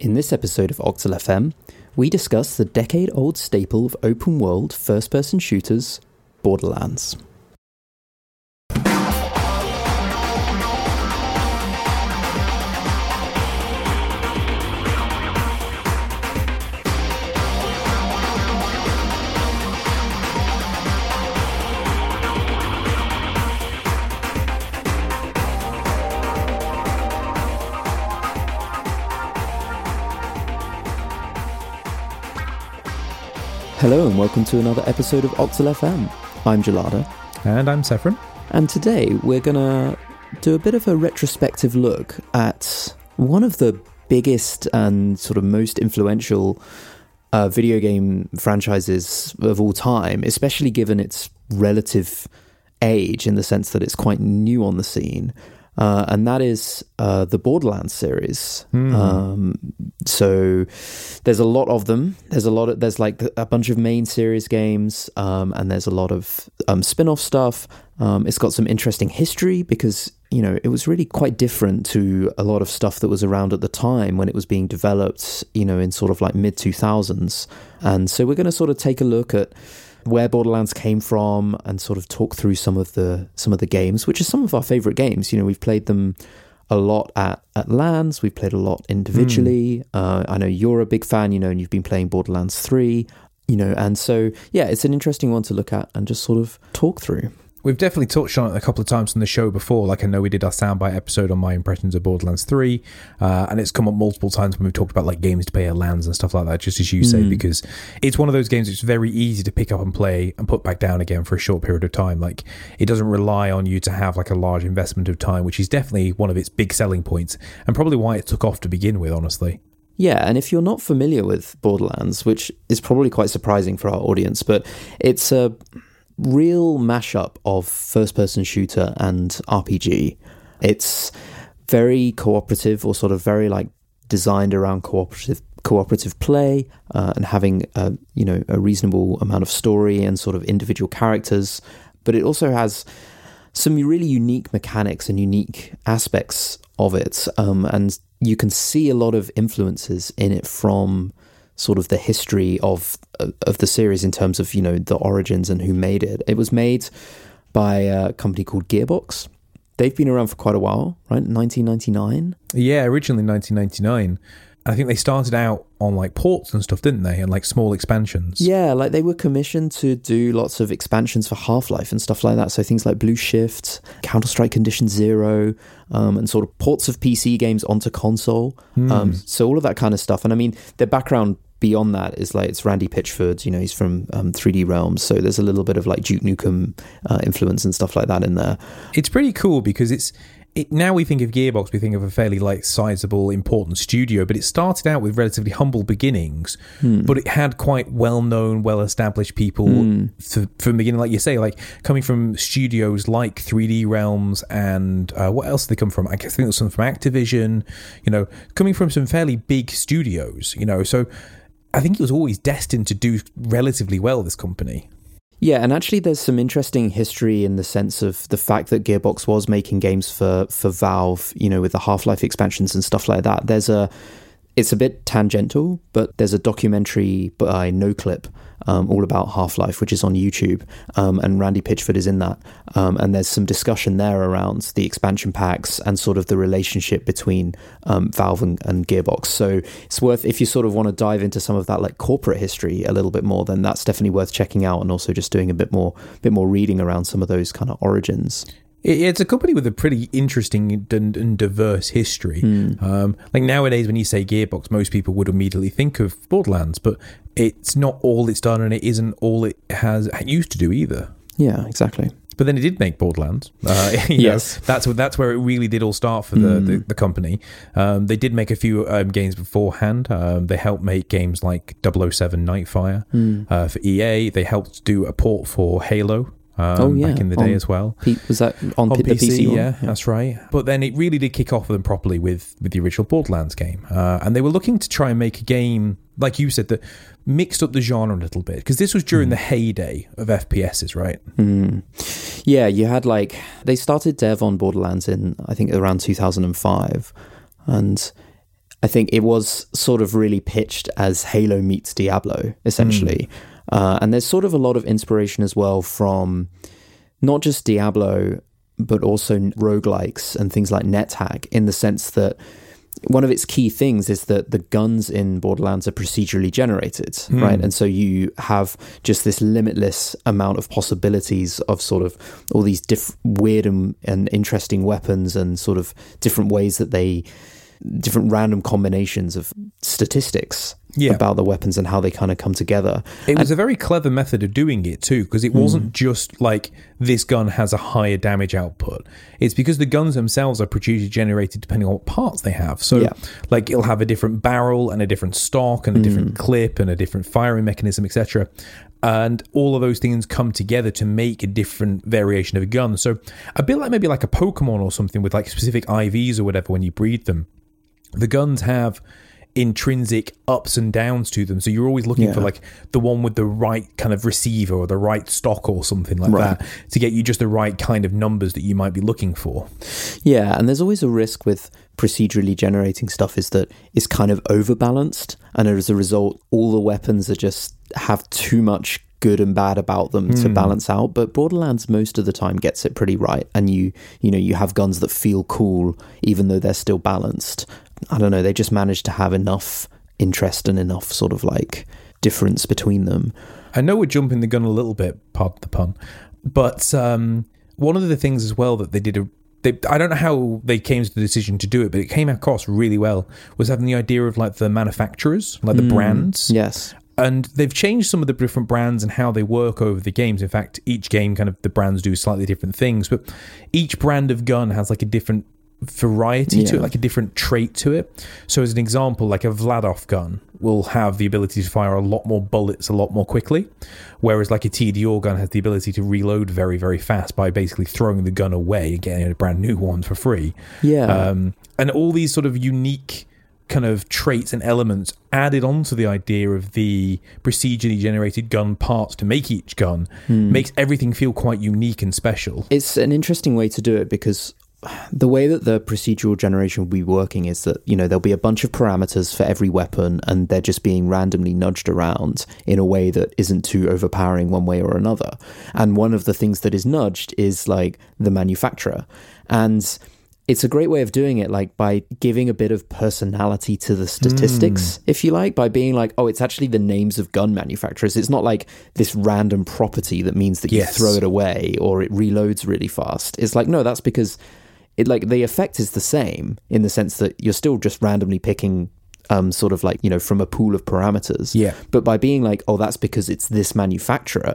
In this episode of Octal FM, we discuss the decade old staple of open world first person shooters, Borderlands. Welcome to another episode of Octal FM. I'm Gelada, And I'm Sephron. and today we're gonna do a bit of a retrospective look at one of the biggest and sort of most influential uh, video game franchises of all time, especially given its relative age in the sense that it's quite new on the scene. Uh, and that is uh, the Borderlands series. Um, so there's a lot of them. There's a lot of there's like a bunch of main series games, um, and there's a lot of um, spin-off stuff. Um, it's got some interesting history because you know it was really quite different to a lot of stuff that was around at the time when it was being developed. You know, in sort of like mid 2000s, and so we're going to sort of take a look at where Borderlands came from and sort of talk through some of the some of the games, which are some of our favorite games. You know, we've played them a lot at at LANs. We've played a lot individually. Uh, I know you're a big fan. You know, and you've been playing Borderlands three. You know, and so yeah, it's an interesting one to look at and just sort of talk through. We've definitely touched on it a couple of times on the show before. Like I know we did our soundbite episode on my impressions of Borderlands 3, uh, and it's come up multiple times when we've talked about like games to play at LANs and stuff like that, just as you say, because it's one of those games that's very easy to pick up and play and put back down again for a short period of time. Like it doesn't rely on you to have like a large investment of time, which is definitely one of its big selling points and probably why it took off to begin with, honestly. Yeah, and if you're not familiar with Borderlands, which is probably quite surprising for our audience, but it's a real mashup of first person shooter and RPG. It's very cooperative or sort of very like designed around cooperative cooperative play uh, and having a you know a reasonable amount of story and sort of individual characters but it also has some really unique mechanics and unique aspects of it um, and you can see a lot of influences in it from sort of the history of of the series in terms of you know the origins and who made it it was made by a company called Gearbox they've been around for quite a while right 1999 Yeah, originally 1999. I think they started out on like ports and stuff, didn't they? And like small expansions. Yeah, like they were commissioned to do lots of expansions for Half Life and stuff like that. So things like Blue Shift, Counter Strike Condition Zero, um, and sort of ports of PC games onto console. Um, so all of that kind of stuff. And I mean, their background beyond that is like it's Randy Pitchford. You know, he's from um, 3D Realms, so there's a little bit of like Duke Nukem uh, influence and stuff like that in there. It's pretty cool because it's it, now we think of Gearbox, we think of a fairly like sizable, important studio, but it started out with relatively humble beginnings, but it had quite well-known, well-established people f- from the beginning. Like you say, like coming from studios like 3D Realms and uh, what else did they come from? I guess- think it was some from Activision. You know, coming from some fairly big studios. You know, so I think it was always destined to do relatively well. This company. Yeah, and actually, there's some interesting history in the sense of the fact that Gearbox was making games for for Valve, you know, with the Half Life expansions and stuff like that. There's a, it's a bit tangential, but there's a documentary by NoClip um, all about Half Life, which is on YouTube, um, and Randy Pitchford is in that. Um, and there's some discussion there around the expansion packs and sort of the relationship between um, Valve and, and Gearbox. So it's worth if you sort of want to dive into some of that like corporate history a little bit more, then that's definitely worth checking out, and also just doing a bit more bit more reading around some of those kind of origins. It- It's a company with a pretty interesting and, diverse history. Um, like nowadays, when you say Gearbox, most people would immediately think of Borderlands, but it's not all it's done, and it isn't all it has used to do either. Yeah, exactly. But then it did make Borderlands. Uh, you know, Yes. that's that's where it really did all start for the the, the company. Um, they did make a few um, games beforehand. Um, they helped make games like 007 Nightfire uh, for EA. They helped do a port for Halo. Um, Oh, yeah, back in the day on as well P- was that on, on P- the PC? one? yeah, that's right. But then it really did kick off with them properly with with the original Borderlands game, uh, and they were looking to try and make a game like you said that mixed up the genre a little bit because this was during the heyday of FPSs, right? Mm. Yeah, you had like they started dev on Borderlands in I think around 2005, and I think it was sort of really pitched as Halo meets Diablo, essentially. Mm. Uh, and there's sort of a lot of inspiration as well from not just Diablo, but also roguelikes and things like NetHack in the sense that one of its key things is that the guns in Borderlands are procedurally generated, mm. right? And so you have just this limitless amount of possibilities of sort of all these diff- weird and, and interesting weapons and sort of different ways that they different random combinations of statistics yeah. about the weapons and how they kind of come together. It was a very clever method of doing it too, because it wasn't mm. just like this gun has a higher damage output. It's because the guns themselves are procedurally generated depending on what parts they have. So, yeah. like, it'll have a different barrel and a different stock and a different mm. clip and a different firing mechanism, etc. And all of those things come together to make a different variation of a gun. So, a bit like maybe like a Pokemon or something with like specific IVs or whatever when you breed them. The guns have intrinsic ups and downs to them. So you're always looking yeah. for like the one with the right kind of receiver or the right stock or something like right. that to get you just the right kind of numbers that you might be looking for. Yeah, and there's always a risk with procedurally generating stuff is that it's kind of overbalanced and as a result all the weapons are just have too much good and bad about them mm. to hmm. balance out but borderlands most of the time gets it pretty right and you you know you have guns that feel cool even though they're still balanced I don't know, they just managed to have enough interest and enough sort of like difference between them. I know we're jumping the gun a little bit, pardon the pun, but um, one of the things as well that they did a they, I don't know how they came to the decision to do it, but it came across really well. Was having the idea of like the manufacturers, like the mm, brands. Yes. And they've changed some of the different brands and how they work over the games. In fact, each game kind of the brands do slightly different things, but each brand of gun has like a different variety yeah. to it, like a different trait to it. So, as an example, like a Vladof gun will have the ability to fire a lot more bullets a lot more quickly, whereas like a Tediore gun has the ability to reload very, very fast by basically throwing the gun away and getting a brand new one for free. Yeah. Um, and all these sort of unique kind of traits and elements added onto the idea of the procedurally generated gun parts to make each gun hmm. makes everything feel quite unique and special. It's an interesting way to do it because the way that the procedural generation will be working is that you know there'll be a bunch of parameters for every weapon and they're just being randomly nudged around in a way that isn't too overpowering one way or another and one of the things that is nudged is like the manufacturer and it's a great way of doing it like by giving a bit of personality to the statistics mm. if you like by being like oh it's actually the names of gun manufacturers it's not like this random property that means that you yes. throw it away or it reloads really fast it's like no that's because it like the effect is the same in the sense that you're still just randomly picking um, sort of like you know from a pool of parameters. Yeah. But by being like, oh, that's because it's this manufacturer,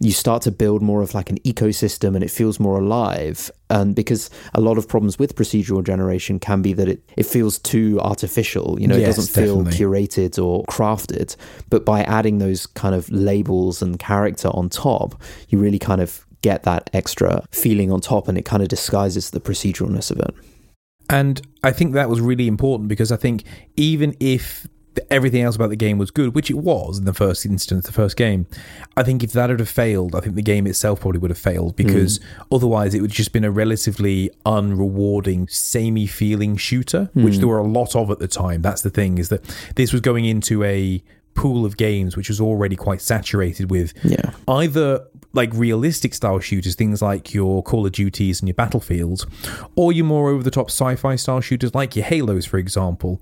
you start to build more of like an ecosystem, and it feels more alive. And because a lot of problems with procedural generation can be that it it feels too artificial. You know, yes, it doesn't feel definitely. curated or crafted. But by adding those kind of labels and character on top, you really kind of get that extra feeling on top and it kind of disguises the proceduralness of it. And I think that was really important because I think even if everything else about the game was good, which it was in the first instance, the first game, I think if that had have failed, I think the game itself probably would have failed because mm. otherwise it would have just been a relatively unrewarding, samey feeling shooter, mm. which there were a lot of at the time. That's the thing, is that this was going into a pool of games which was already quite saturated with yeah. either like realistic style shooters, things like your Call of Duties and your Battlefields, or your more over the top sci fi style shooters like your Halos, for example.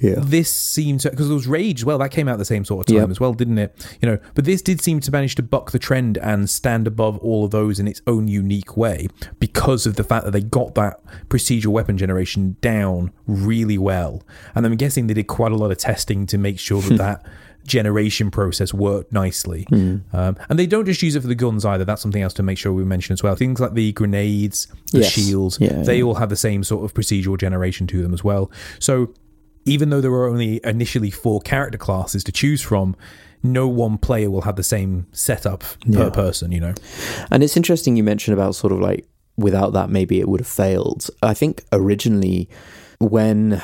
Yeah. This seemed to because there was Rage well that came out the same sort of time yep. as well, didn't it? You know, but this did seem to manage to buck the trend and stand above all of those in its own unique way because of the fact that they got that procedural weapon generation down really well. And I'm guessing they did quite a lot of testing to make sure that that generation process worked nicely. Mm. Um, and they don't just use it for the guns either. That's something else to make sure we mention as well. Things like the grenades, the yes. shields, yeah, they yeah. all have the same sort of procedural generation to them as well. So even though there were only initially four character classes to choose from, no one player will have the same setup yeah. per person, you know. And it's interesting you mentioned about sort of like without that maybe it would have failed. I think originally when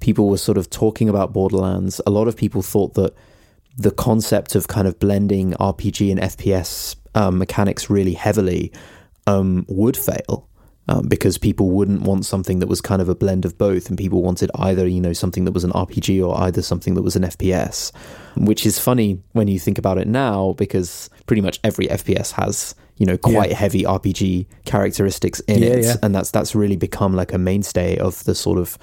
people were sort of talking about Borderlands, a lot of people thought that the concept of kind of blending RPG and FPS um, mechanics really heavily um, would fail um, because people wouldn't want something that was kind of a blend of both, and people wanted either you know something that was an RPG or either something that was an FPS, which is funny when you think about it now because pretty much every FPS has you know quite Yeah. heavy RPG characteristics in Yeah, it, yeah. and that's that's really become like a mainstay of the sort of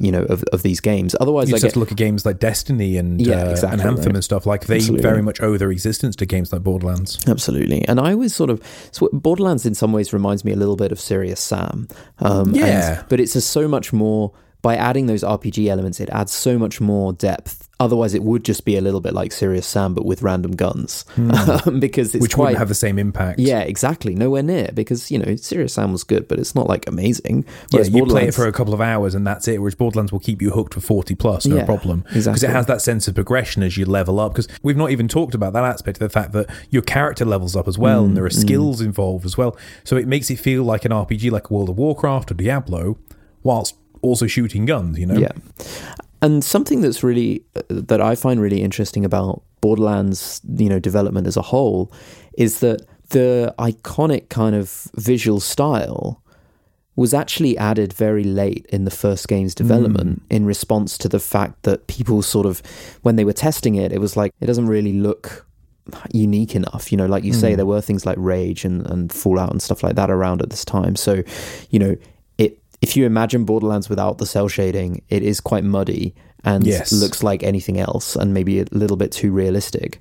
you know of, of these games. Otherwise, You like just have to look at games like Destiny and, Yeah, uh, exactly, and Anthem right. and stuff. Like they Absolutely. very much owe their existence to games like Borderlands. Absolutely, and I always sort of so Borderlands in some ways reminds me a little bit of Serious Sam. Um, and- Yeah. but it's just so much more by adding those RPG elements. It adds so much more depth. Otherwise, it would just be a little bit like Serious Sam, but with random guns, um, because it's which quite. wouldn't have the same impact. yeah, exactly. Nowhere near because you know Serious Sam was good, but it's not like amazing. Yeah, you play it for a couple of hours and that's it. Whereas Borderlands will keep you hooked for forty plus, no Yeah, problem, because exactly. it has that sense of progression as you level up. Because we've not even talked about that aspect of the fact that your character levels up as well, and there Mm, are skills involved as well. So it makes it feel like an RPG, like World of Warcraft or Diablo, whilst also shooting guns. You know, Yeah. And something that's really uh, that I find really interesting about Borderlands, you know, development as a whole is that the iconic kind of visual style was actually added very late in the first game's development in response to the fact that people sort of when they were testing it it was like it doesn't really look unique enough you know like you say there were things like rage and, and fallout and stuff like that around at this time so you know if you imagine borderlands without the cel shading it is quite muddy and Yes. looks like anything else and maybe a little bit too realistic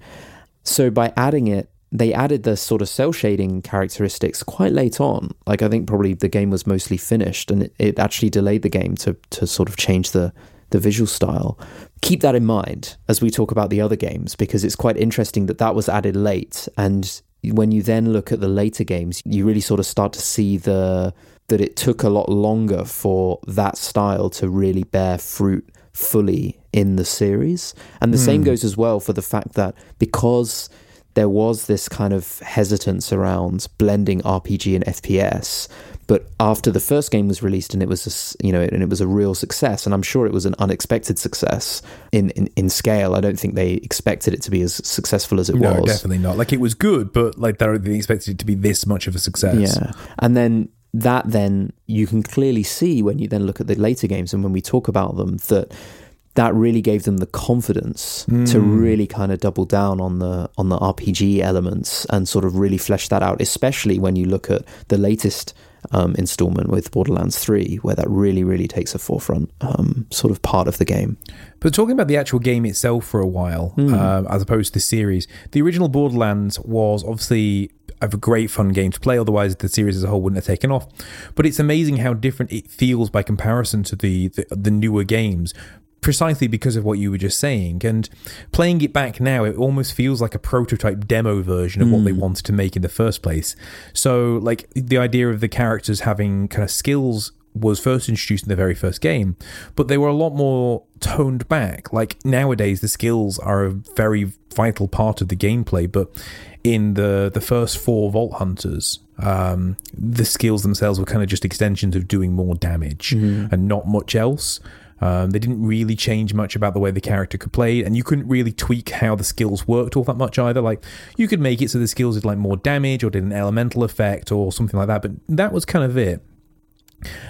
so by adding it, they added the sort of cel shading characteristics quite late on. Like I think probably the game was mostly finished, and it, it actually delayed the game to to sort of change the the visual style. Keep that in mind as we talk about the other games because it's quite interesting that that was added late, and when you then look at the later games, you really sort of start to see the that it took a lot longer for that style to really bear fruit fully in the series. And the hmm. same goes as well for the fact that because there was this kind of hesitance around blending RPG and FPS, but after the first game was released and it was a, you know and it was a real success and I'm sure it was an unexpected success in, in, in scale. I don't think they expected it to be as successful as it no, was. definitely not. Like it was good, but like they didn't expect it to be this much of a success. Yeah. And then that then you can clearly see when you then look at the later games and when we talk about them that that really gave them the confidence to really kind of double down on the on the RPG elements and sort of really flesh that out especially when you look at the latest um, installment with Borderlands 3 where that really really takes a forefront um, sort of part of the game. But talking about the actual game itself for a while, uh, as opposed to the series, the original Borderlands was obviously a great fun game to play. Otherwise, the series as a whole wouldn't have taken off. But it's amazing how different it feels by comparison to the the, the newer games. Precisely because of what you were just saying, and playing it back now, it almost feels like a prototype demo version of what they hmm. wanted to make in the first place. So, like the idea of the characters having kind of skills was first introduced in the very first game, but they were a lot more toned back. Like nowadays, the skills are a very vital part of the gameplay, but in the the first four Vault Hunters, um, the skills themselves were kind of just extensions of doing more damage and not much else. Um, they didn't really change much about the way the character could play, and you couldn't really tweak how the skills worked all that much either. Like you could make it so the skills did like more damage or did an elemental effect or something like that, but that was kind of it.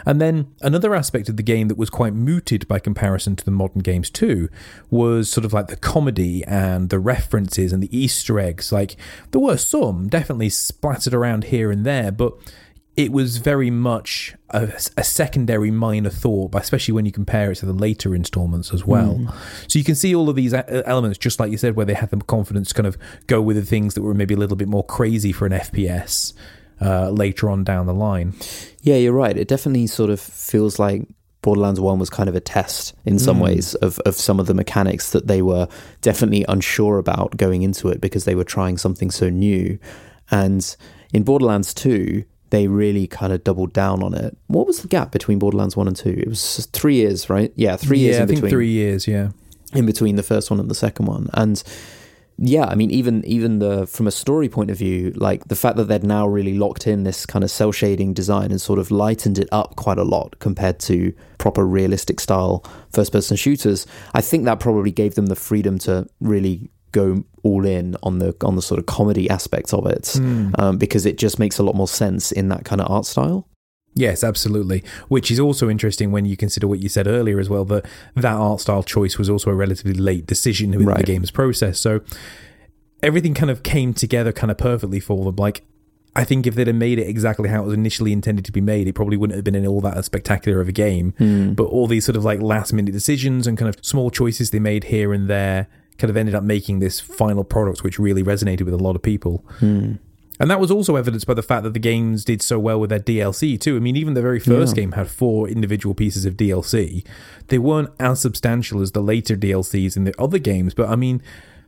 And then another aspect of the game that was quite mooted by comparison to the modern games too was sort of like the comedy and the references and the Easter eggs. Like there were some definitely splattered around here and there, but it was very much a, a secondary minor thought, especially when you compare it to the later installments as well. Hmm. So you can see all of these e- elements, just like you said, where they had the confidence to kind of go with the things that were maybe a little bit more crazy for an FPS uh, later on down the line. Yeah, you're right. It definitely sort of feels like Borderlands 1 was kind of a test in some ways of, of some of the mechanics that they were definitely unsure about going into it because they were trying something so new. And in Borderlands 2, they really kind of doubled down on it. What was the gap between Borderlands 1 and 2? It was three years, right? Yeah, three years yeah, in I think between three years. Yeah, in between the first one and the second one and yeah i mean even even the from a story point of view like the fact that they'd now really locked in this kind of cel shading design and sort of lightened it up quite a lot compared to proper realistic style first person shooters i think that probably gave them the freedom to really go all in on the on the sort of comedy aspect of it. Um, because it just makes a lot more sense in that kind of art style Yes, absolutely. Which is also interesting when you consider what you said earlier as well that that art style choice was also a relatively late decision in Right. the game's process. So everything kind of came together kind of perfectly for them. Like I think if they'd have made it exactly how it was initially intended to be made, it probably wouldn't have been in all that spectacular of a game. Hmm. But all these sort of like last minute decisions and kind of small choices they made here and there kind of ended up making this final product which really resonated with a lot of people. Hmm. And that was also evidenced by the fact that the games did so well with their DLC too. I mean, even the very first Yeah. game had four individual pieces of DLC. They weren't as substantial as the later DLCs in the other games, but I mean,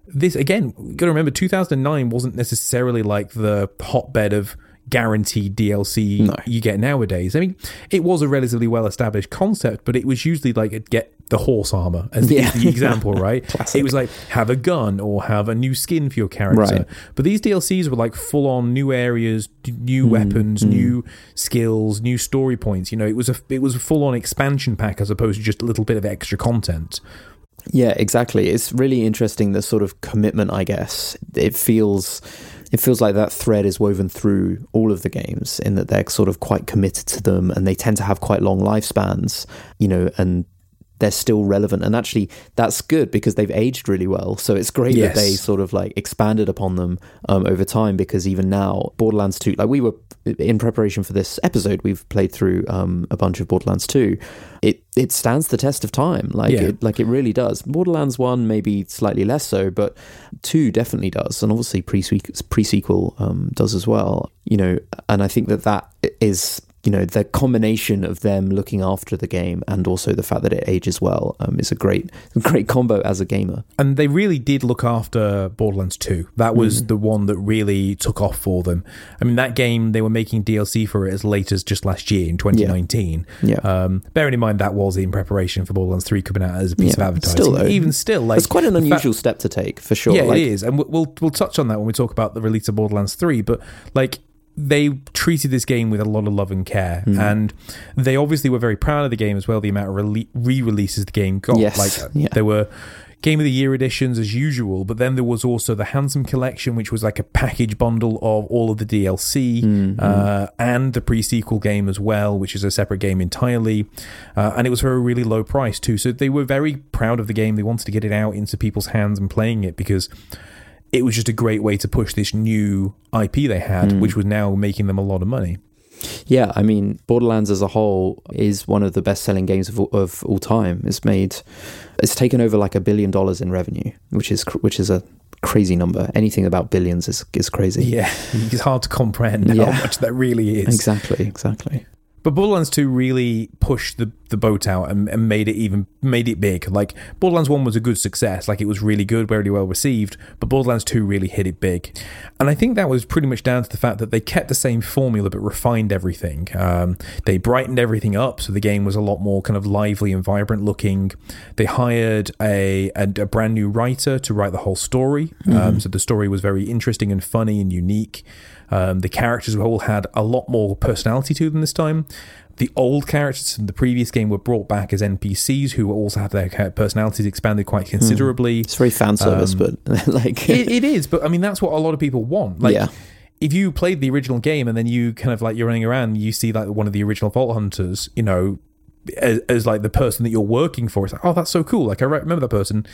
this again, you got to remember 2009 wasn't necessarily like the hotbed of guaranteed DLC No. you get nowadays. I mean, it was a relatively well established concept, but it was usually like it'd get the horse armor as the, Yeah. the example, right? It was like have a gun or have a new skin for your character. Right. But these DLCs were like full on new areas, new mm, weapons, mm. new skills, new story points. You know, it was a it was a full on expansion pack as opposed to just a little bit of extra content. Yeah, exactly. It's really interesting the sort of commitment, I guess. It feels it feels like that thread is woven through all of the games in that they're sort of quite committed to them and they tend to have quite long lifespans, you know, and they're still relevant. And actually that's good because they've aged really well. So it's great Yes. that they sort of like expanded upon them um, over time because even now Borderlands 2 like we were in preparation for this episode we've played through um, a bunch of Borderlands 2 it it stands the test of time like Yeah. it like it really does Borderlands 1 maybe slightly less so but 2 definitely does and obviously pre pre-sequel um, does as well you know and I think that that is you know the combination of them looking after the game and also the fact that it ages well um, is a great great combo as a gamer And they really did look after Borderlands 2. That was the one that really took off for them. I mean, that game, they were making DLC for it as late as just last year in 2019. Yeah. Um, bearing in mind that was in preparation for Borderlands 3 coming out as a piece Yeah. of advertising. Still, though, Even still, like. it's quite an fact- unusual step to take for sure Yeah, like, it is, and we'll, we'll we'll touch on that when we talk about the release of Borderlands Three. But like they treated this game with a lot of love and care, Hmm. and they obviously were very proud of the game as well. The amount of re-releases the game got, Yes, like yeah. there were. Game of the Year editions as usual, but then there was also the Handsome Collection, which was like a package bundle of all of the DLC Mm-hmm. uh, and the pre sequel game as well, which is a separate game entirely. Uh, and it was for a really low price too. So they were very proud of the game. They wanted to get it out into people's hands and playing it because it was just a great way to push this new IP they had, Mm. which was now making them a lot of money. Yeah, I mean, Borderlands as a whole is one of the best-selling games of all, of all time. It's made, it's taken over like a billion dollars in revenue, which is which is a crazy number. Anything about billions is is crazy. Yeah, it's hard to comprehend Yeah. how much that really is. Exactly, exactly. But Borderlands 2 really pushed the, the boat out and, and made it even made it big. Like Borderlands 1 was a good success, like it was really good, very well received, but Borderlands 2 really hit it big. And I think that was pretty much down to the fact that they kept the same formula but refined everything. Um, they brightened everything up, so the game was a lot more kind of lively and vibrant looking. They hired a, a, a brand new writer to write the whole story, um, so the story was very interesting and funny and unique. Um, the characters all had a lot more personality to them this time. The old characters from the previous game were brought back as NPCs who also had their personalities expanded quite considerably. It's very fan service, but like, Um, It, it is, but I mean, that's what a lot of people want. Like, Yeah. if you played the original game and then you kind of like you're running around, you see like one of the original Vault Hunters, you know, as, as like the person that you're working for. It's like, oh, that's so cool. Like, I remember that person.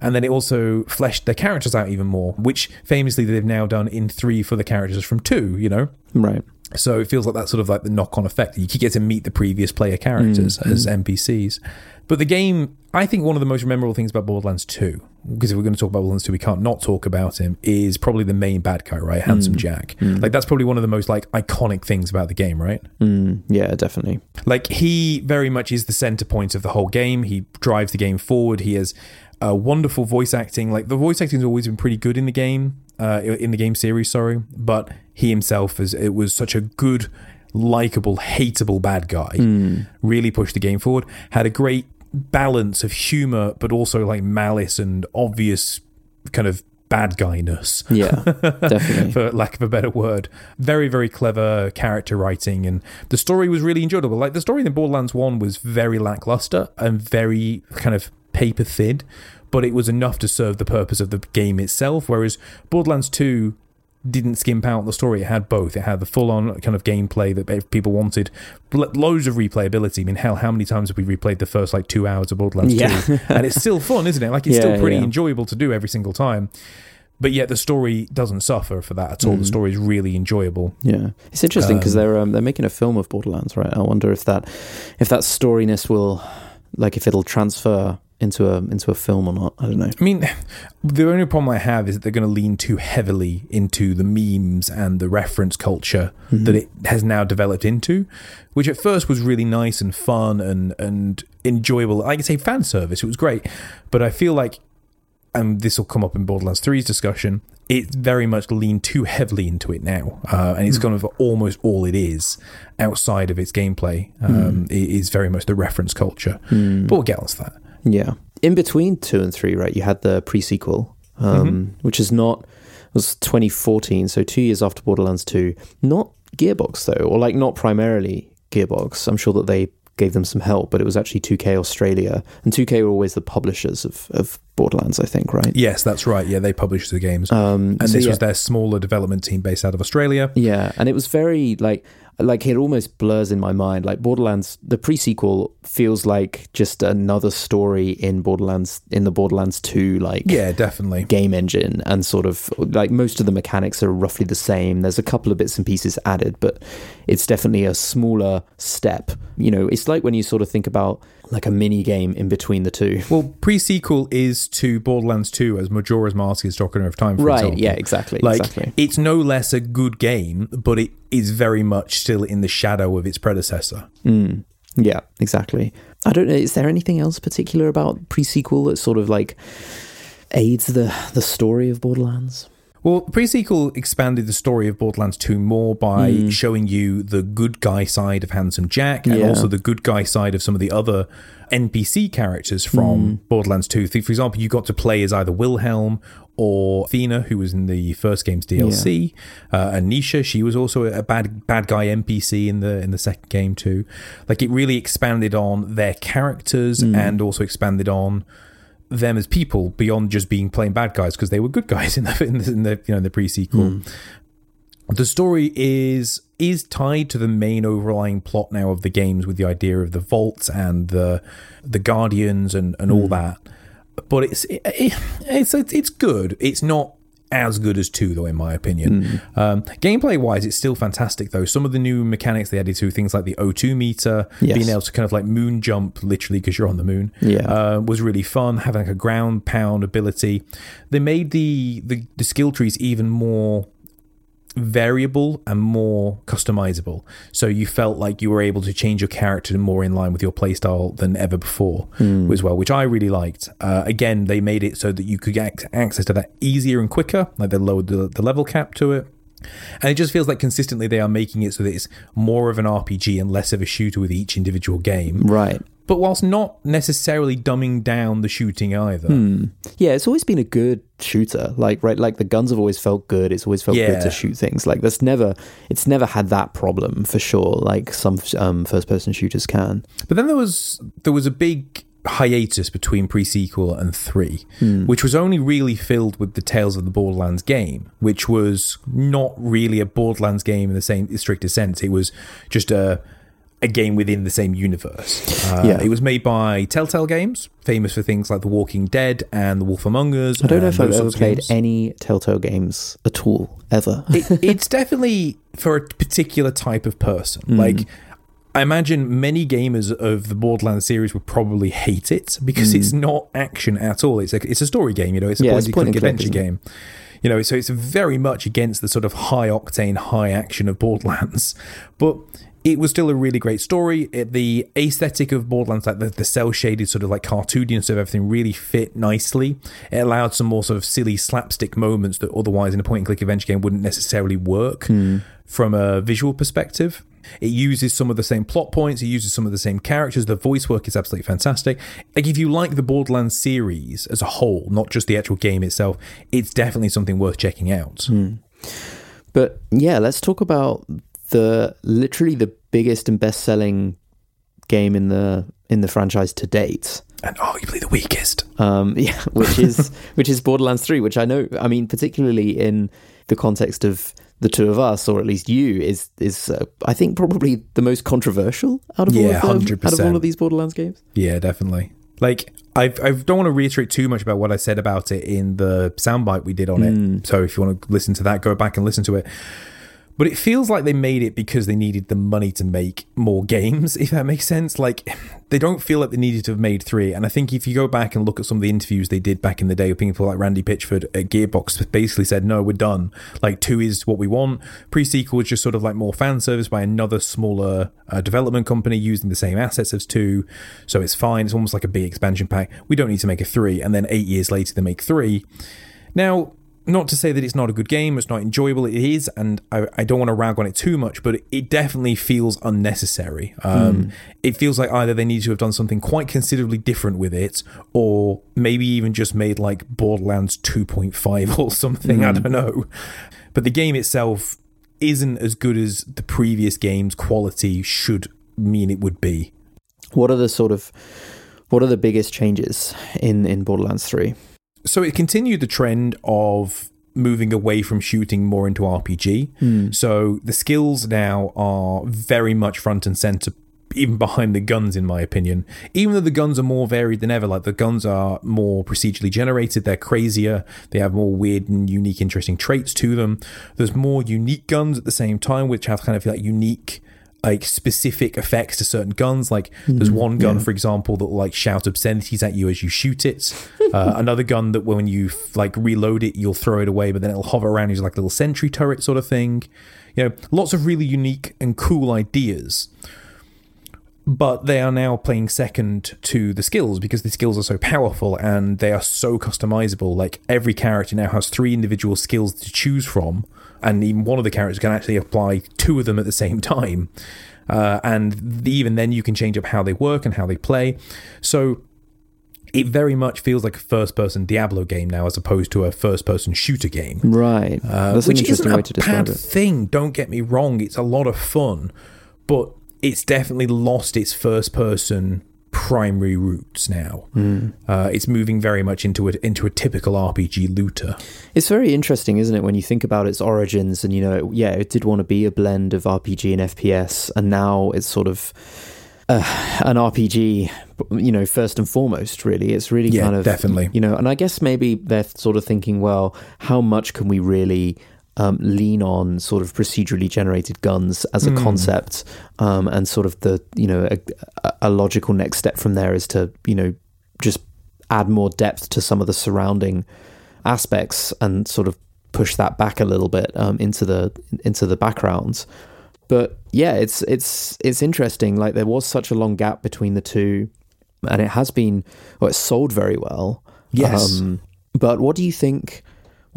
And then it also fleshed their characters out even more, which famously they've now done in three for the characters from two, you know? right. So it feels like that's sort of like the knock on effect. You get to meet the previous player characters mm-hmm. as NPCs. But the game, I think one of the most memorable things about Borderlands 2, because if we're going to talk about Borderlands 2, we can't not talk about him, is probably the main bad guy, right? Mm. Handsome Jack. Mm. Like that's probably one of the most like iconic things about the game, right? Mm, yeah, definitely. Like he very much is the center point of the whole game. He drives the game forward. He has uh, wonderful voice acting. Like the voice acting has always been pretty good in the game, uh, in the game series. Sorry, but he himself is it was such a good, likable, hateable bad guy. Really pushed the game forward. Had a great balance of humor, but also like malice and obvious kind of bad guyness Yeah, definitely. for lack of a better word. Very, very clever character writing, and the story was really enjoyable. Like the story in Borderlands One was very lackluster and very kind of paper thin, but it was enough to serve the purpose of the game itself. Whereas Borderlands Two, didn't skimp out the story. It had both. It had the full on kind of gameplay that people wanted, loads of replayability. I mean, hell, how many times have we replayed the first like two hours of Borderlands Yeah. 2? and it's still fun, isn't it? Like, it's Yeah, still pretty yeah. enjoyable to do every single time. But yet the story doesn't suffer for that at all. The Mm. story is really enjoyable. Yeah, it's interesting because Um, they're um, they're making a film of Borderlands, right? I wonder if that if that storiness will like if it'll transfer into a into a film or not. I don't know. I mean, the only problem I have is that they're going to lean too heavily into the memes and the reference culture Mm-hmm. that it has now developed into, which at first was really nice and fun and and enjoyable. I could say fan service; it was great, but I feel like, and this will come up in Borderlands 3's discussion. It's very much leaned too heavily into it now, uh, and it's kind of almost all it is outside of its gameplay. Um, it is very much the reference culture, but we'll get onto that. Yeah, in between two and three, right? You had the pre sequel, um, which is not was 2014, so two years after Borderlands 2. Not Gearbox though, or like not primarily Gearbox. I'm sure that they gave them some help, but it was actually 2K Australia, and 2K were always the publishers of, of Borderlands, I think, right? Yes, that's right. Yeah, they published the games. Um, and so this yeah. was their smaller development team based out of Australia. Yeah, and it was very like like it almost blurs in my mind. Like Borderlands, the pre-sequel feels like just another story in Borderlands in the Borderlands 2 like Yeah, definitely. game engine and sort of like most of the mechanics are roughly the same. There's a couple of bits and pieces added, but it's definitely a smaller step. You know, it's like when you sort of think about like a mini game in between the two. Well, pre-sequel is to Borderlands 2 as Majora's Mask is Ocarina of Time, for right, example. yeah, exactly. Like, exactly. it's no less a good game, but it is very much still in the shadow of its predecessor. Mm, yeah, exactly. I don't know. Is there anything else particular about pre-sequel that sort of like aids the the story of Borderlands? Well, pre-sequel expanded the story of Borderlands 2 more by hmm. showing you the good guy side of Handsome Jack and Yeah. also the good guy side of some of the other NPC characters from hmm. Borderlands 2. For example, you got to play as either Wilhelm or Athena, who was in the first game's DLC. Uh, Anisha, she was also a bad bad guy NPC in the in the second game too. Like it really expanded on their characters hmm. and also expanded on them as people beyond just being plain bad guys because they were good guys in the in the, in the you know in the pre sequel. Hmm. The story is is tied to the main overlying plot now of the games with the idea of the vaults and the the guardians and, and all hmm. that. But it's it, it's it's it's good. It's not as good as two though in my opinion. Um, gameplay wise, it's still fantastic though. Some of the new mechanics they added to things like the O2 meter, Yes. being able to kind of like moon jump literally because you're on the moon Yeah. uh, was really fun. Having like a ground pound ability, they made the, the the skill trees even more variable and more customizable. So you felt like you were able to change your character more in line with your playstyle than ever before, as well, which I really liked. Uh, again, they made it so that you could get access to that easier and quicker. Like they lowered the, the level cap to it. And it just feels like consistently they are making it so that it's more of an RPG and less of a shooter with each individual game Right. But whilst not necessarily dumbing down the shooting either. Yeah, it's always been a good shooter. Like right, like the guns have always felt good. It's always felt Yeah. good to shoot things. Like that's never, it's never had that problem for sure. Like some um, first-person shooters can. But then there was there was a big hiatus between pre-sequel and 3 which was only really filled with the Tales of the Borderlands game which was not really a Borderlands game in the same strictest sense it was just a a game within the same universe. Uh, Yeah. It was made by Telltale Games, famous for things like The Walking Dead and The Wolf Among Us. I don't know if I've ever played games. any Telltale games at all ever. it, it's definitely for a particular type of person. Hmm. Like, I imagine many gamers of the Borderlands series would probably hate it because it's not action at all. It's a it's a story game, you know. It's a. Yeah, point it's point and click, adventure game. You know, so it's very much against the sort of high octane, high action of Borderlands, but. It was still a really great story. It, the aesthetic of Borderlands, like the, the cel shaded sort of like cartooniness of everything, really fit nicely. It allowed some more sort of silly slapstick moments that otherwise in a point and click adventure game wouldn't necessarily work hmm. from a visual perspective. It uses some of the same plot points. It uses some of the same characters. The voice work is absolutely fantastic. Like if you like the Borderlands series as a whole, not just the actual game itself, it's definitely something worth checking out. Hmm. But yeah, let's talk about the literally the biggest and best selling game in the in the franchise to date. And arguably the weakest. Um, yeah, which is which is Borderlands Three, which I know. I mean, particularly in the context of the two of us, or at least you, is is uh, I think probably the most controversial out of Yeah, all of them, out of all of these Borderlands games. Yeah, definitely. Like I I don't want to reiterate too much about what I said about it in the soundbite we did on it. So if you want to listen to that, go back and listen to it. But it feels like they made it because they needed the money to make more games, if that makes sense. Like, they don't feel like they needed to have made three. And I think if you go back and look at some of the interviews they did back in the day with people like Randy Pitchford at Gearbox, basically said, no, we're done. Like, two is what we want. Pre sequel is just sort of like more fan service by another smaller uh, development company using the same assets as two. So it's fine. It's almost like a big expansion pack. We don't need to make a three. And then eight years later, they make three. Now, not to say that it's not a good game, it's not enjoyable, it is, and I, I don't want to rag on it too much, but it definitely feels unnecessary. Um, It feels like either they need to have done something quite considerably different with it, or maybe even just made like Borderlands 2.5 or something, I don't know. But the game itself isn't as good as the previous game's quality should mean it would be. What are the sort of what are the biggest changes in in Borderlands Three? So it continued the trend of moving away from shooting more into RPG. Hmm. So the skills now are very much front and center, even behind the guns, in my opinion. Even though the guns are more varied than ever, like the guns are more procedurally generated, they're crazier, they have more weird and unique, interesting traits to them. There's more unique guns at the same time, which have kind of like unique like specific effects to certain guns. Like there's one gun, for example, that will like shout obscenities at you as you shoot it. Uh, another gun that when you like reload it, you'll throw it away, but then it'll hover around you as like a little sentry turret sort of thing. You know, lots of really unique and cool ideas. But they are now playing second to the skills because the skills are so powerful and they are so customizable. Like every character now has three individual skills to choose from, and even one of the characters can actually apply two of them at the same time. Uh, and even then, you can change up how they work and how they play. So it very much feels like a first-person Diablo game now, as opposed to a first-person shooter game. Right, Uh, that's an which interesting isn't way a to describe bad it. thing. Don't get me wrong; it's a lot of fun, but it's definitely lost its first-person primary roots now. Hmm. Uh, it's moving very much into a into a typical RPG looter. It's very interesting, isn't it, when you think about its origins and, you know, yeah, it did want to be a blend of RPG and FPS, and now it's sort of uh, an RPG, you know, first and foremost, really. It's really Yeah, kind of. definitely. You know, and I guess maybe they're sort of thinking, well, how much can we really. Um, lean on sort of procedurally generated guns as a concept, um, and sort of the you know a, a logical next step from there is to you know just add more depth to some of the surrounding aspects and sort of push that back a little bit um, into the into the background. But yeah, it's it's it's interesting. Like there was such a long gap between the two, and it has been well, it sold very well. Yes. Um, but what do you think?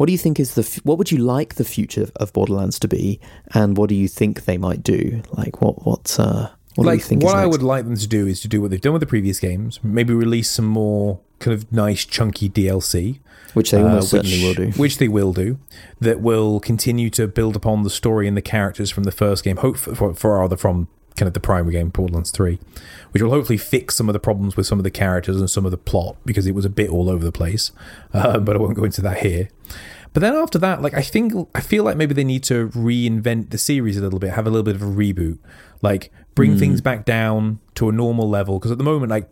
What do you think is the? f- What would you like the future of Borderlands to be, and what do you think they might do? Like what? What? Uh, what do you like think? what I would like them to do is to do what they've done with the previous games. Maybe release some more kind of nice chunky DLC. which they uh, almost which- certainly will do. Which they will do. That will continue to build upon the story and the characters from the first game. Hope for, for, for rather from kind of the primary game, Borderlands Three, which will hopefully fix some of the problems with some of the characters and some of the plot because it was a bit all over the place. Uh, but I won't go into that here. But then after that, like I think I feel like maybe they need to reinvent the series a little bit, have a little bit of a reboot, like bring hmm. things back down to a normal level. Because at the moment, like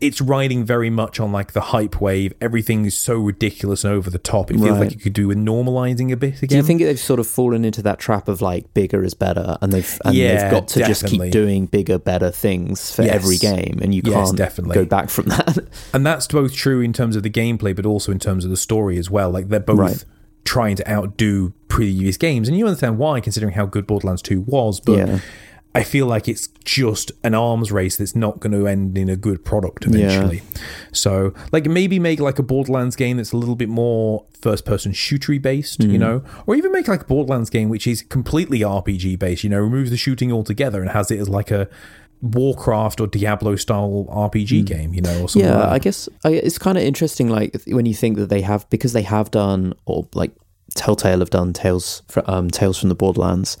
it's riding very much on like the hype wave. Everything is so ridiculous and over the top. It feels Right. like you could do with normalizing a bit again. Do you think they've sort of fallen into that trap of like bigger is better, and they've and Yeah, they've got to just keep doing bigger, better things for Yes. every game, and you Yes, can't definitely. go back from that. And that's both true in terms of the gameplay, but also in terms of the story as well. Like they're both Right. trying to outdo previous games, and you understand why, considering how good Borderlands Two was. But Yeah. I feel like it's just an arms race that's not going to end in a good product eventually. So, like maybe make like a Borderlands game that's a little bit more first-person shootery based, Mm-hmm. you know, or even make like a Borderlands game which is completely RPG based. You know, removes the shooting altogether and has it as like a Warcraft or Diablo style RPG game, you know, or something Mm. yeah, like. I guess I, it's kind of interesting, like when you think that they have because they have done or like Telltale have done Tales um, Tales from the Borderlands.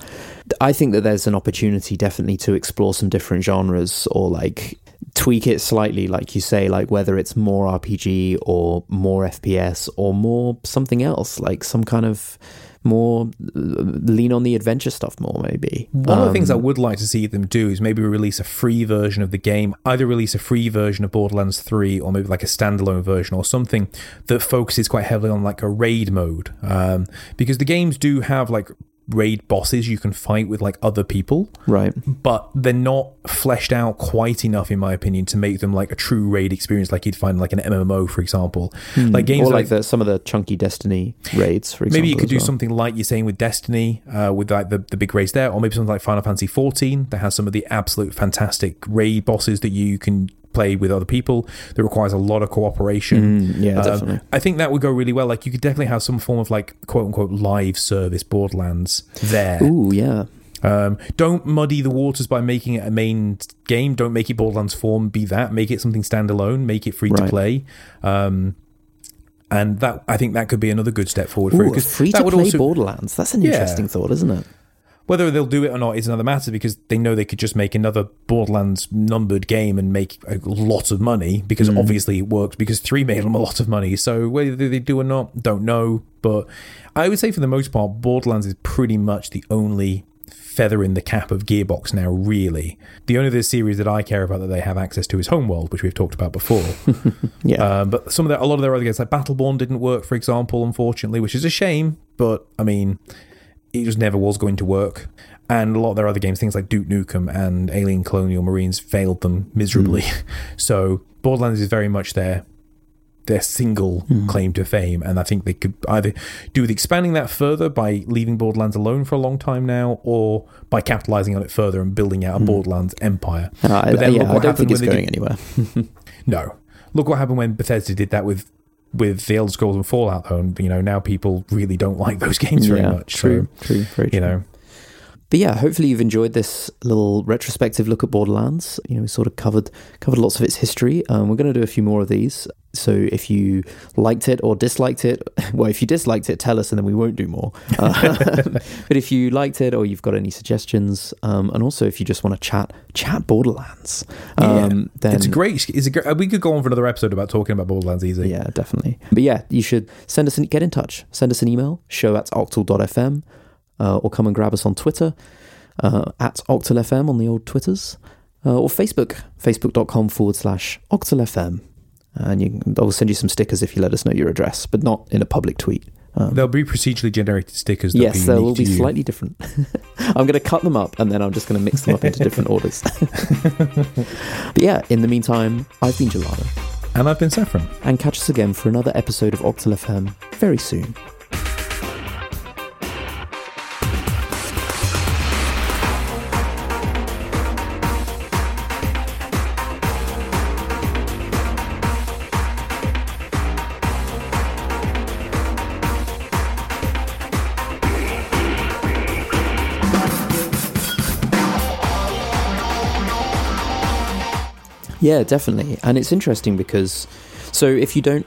I think that there's an opportunity definitely to explore some different genres or like tweak it slightly, like you say, like whether it's more RPG or more FPS or more something else, like some kind of more lean on the adventure stuff more. Maybe One of the things I Um, would like to see them do is maybe release a free version of the game, either release a free version of Borderlands 3 or maybe like a standalone version or something that focuses quite heavily on like a raid mode. Um, because the games do have like raid bosses you can fight with like other people, right. but they're not fleshed out quite enough, in my opinion, to make them like a true raid experience like you'd find like an MMO, for example. Like games Hmm. or like like the, some of the chunky Destiny raids, for example. Maybe you could do well. something like you're saying with Destiny, uh, with like the, the big raids there, or maybe something like Final Fantasy 14 that has some of the absolute fantastic raid bosses that you can play with other people that requires a lot of cooperation. Mm, yeah, Um, definitely. I think that would go really well. Like you could definitely have some form of like quote unquote live service Borderlands there. Ooh, yeah. Um, don't muddy the waters by making it a main game. Don't make it Borderlands 4. Be that. Make it something standalone. Make it free to play. Um, and that I think that could be another good step forward for it Ooh, free to play also- Borderlands. That's an Yeah. interesting thought, isn't it? Whether they'll do it or not is another matter because they know they could just make another Borderlands numbered game and make a lot of money because Mm. obviously it worked because 3 made them a lot of money. So whether they do or not, don't know. But I would say for the most part, Borderlands is pretty much the only feather in the cap of Gearbox now, really. The only other series that I care about that they have access to is Homeworld, which we've talked about before. Yeah. Um, but some of their, a lot of their other games, like Battleborn, didn't work, for example, unfortunately, which is a shame. But I mean, it just never was going to work. And a lot of their other games, things like Duke Nukem and Alien Colonial Marines, failed them miserably. Hmm. so Borderlands is very much their their single hmm. claim to fame, and I think they could either do with expanding that further by leaving Borderlands alone for a long time now, or by capitalizing on it further and building out a hmm. Borderlands empire. Uh, but then yeah, look I what don't think it's going did- anywhere. no. Look what happened when Bethesda did that with with the Elder Scrolls and Fallout, though. And, you know, now people really don't like those games very yeah, much. true, So, true, very true. you know, But yeah, hopefully you've enjoyed this little retrospective look at Borderlands. You know, we sort of covered covered lots of its history. Um, we're going to do a few more of these. So if you liked it or disliked it, well, if you disliked it, tell us, and then we won't do more. Um, but if you liked it or you've got any suggestions, um, and also if you just want to chat, chat Borderlands, um, then it's a great. It's a great. We could go on for another episode about talking about Borderlands easy. Yeah, definitely. But yeah, you should send us an, get in touch. Send us an email, show at octal.fm, uh, or come and grab us on Twitter, uh, at octalfm on the old Twitters, uh, or Facebook, facebook.com forward slash octalfm. And you can, I'll send you some stickers if you let us know your address, but not in a public tweet. Um, There'll be procedurally generated stickers. Yes, they will be you. slightly different. I'm going to cut them up and then I'm just going to mix them up into different orders. but yeah, in the meantime, I've been Gelado. And I've been Saffron. and catch us again for another episode of Octal FM very soon. Yeah, definitely. And it's interesting because so if you don't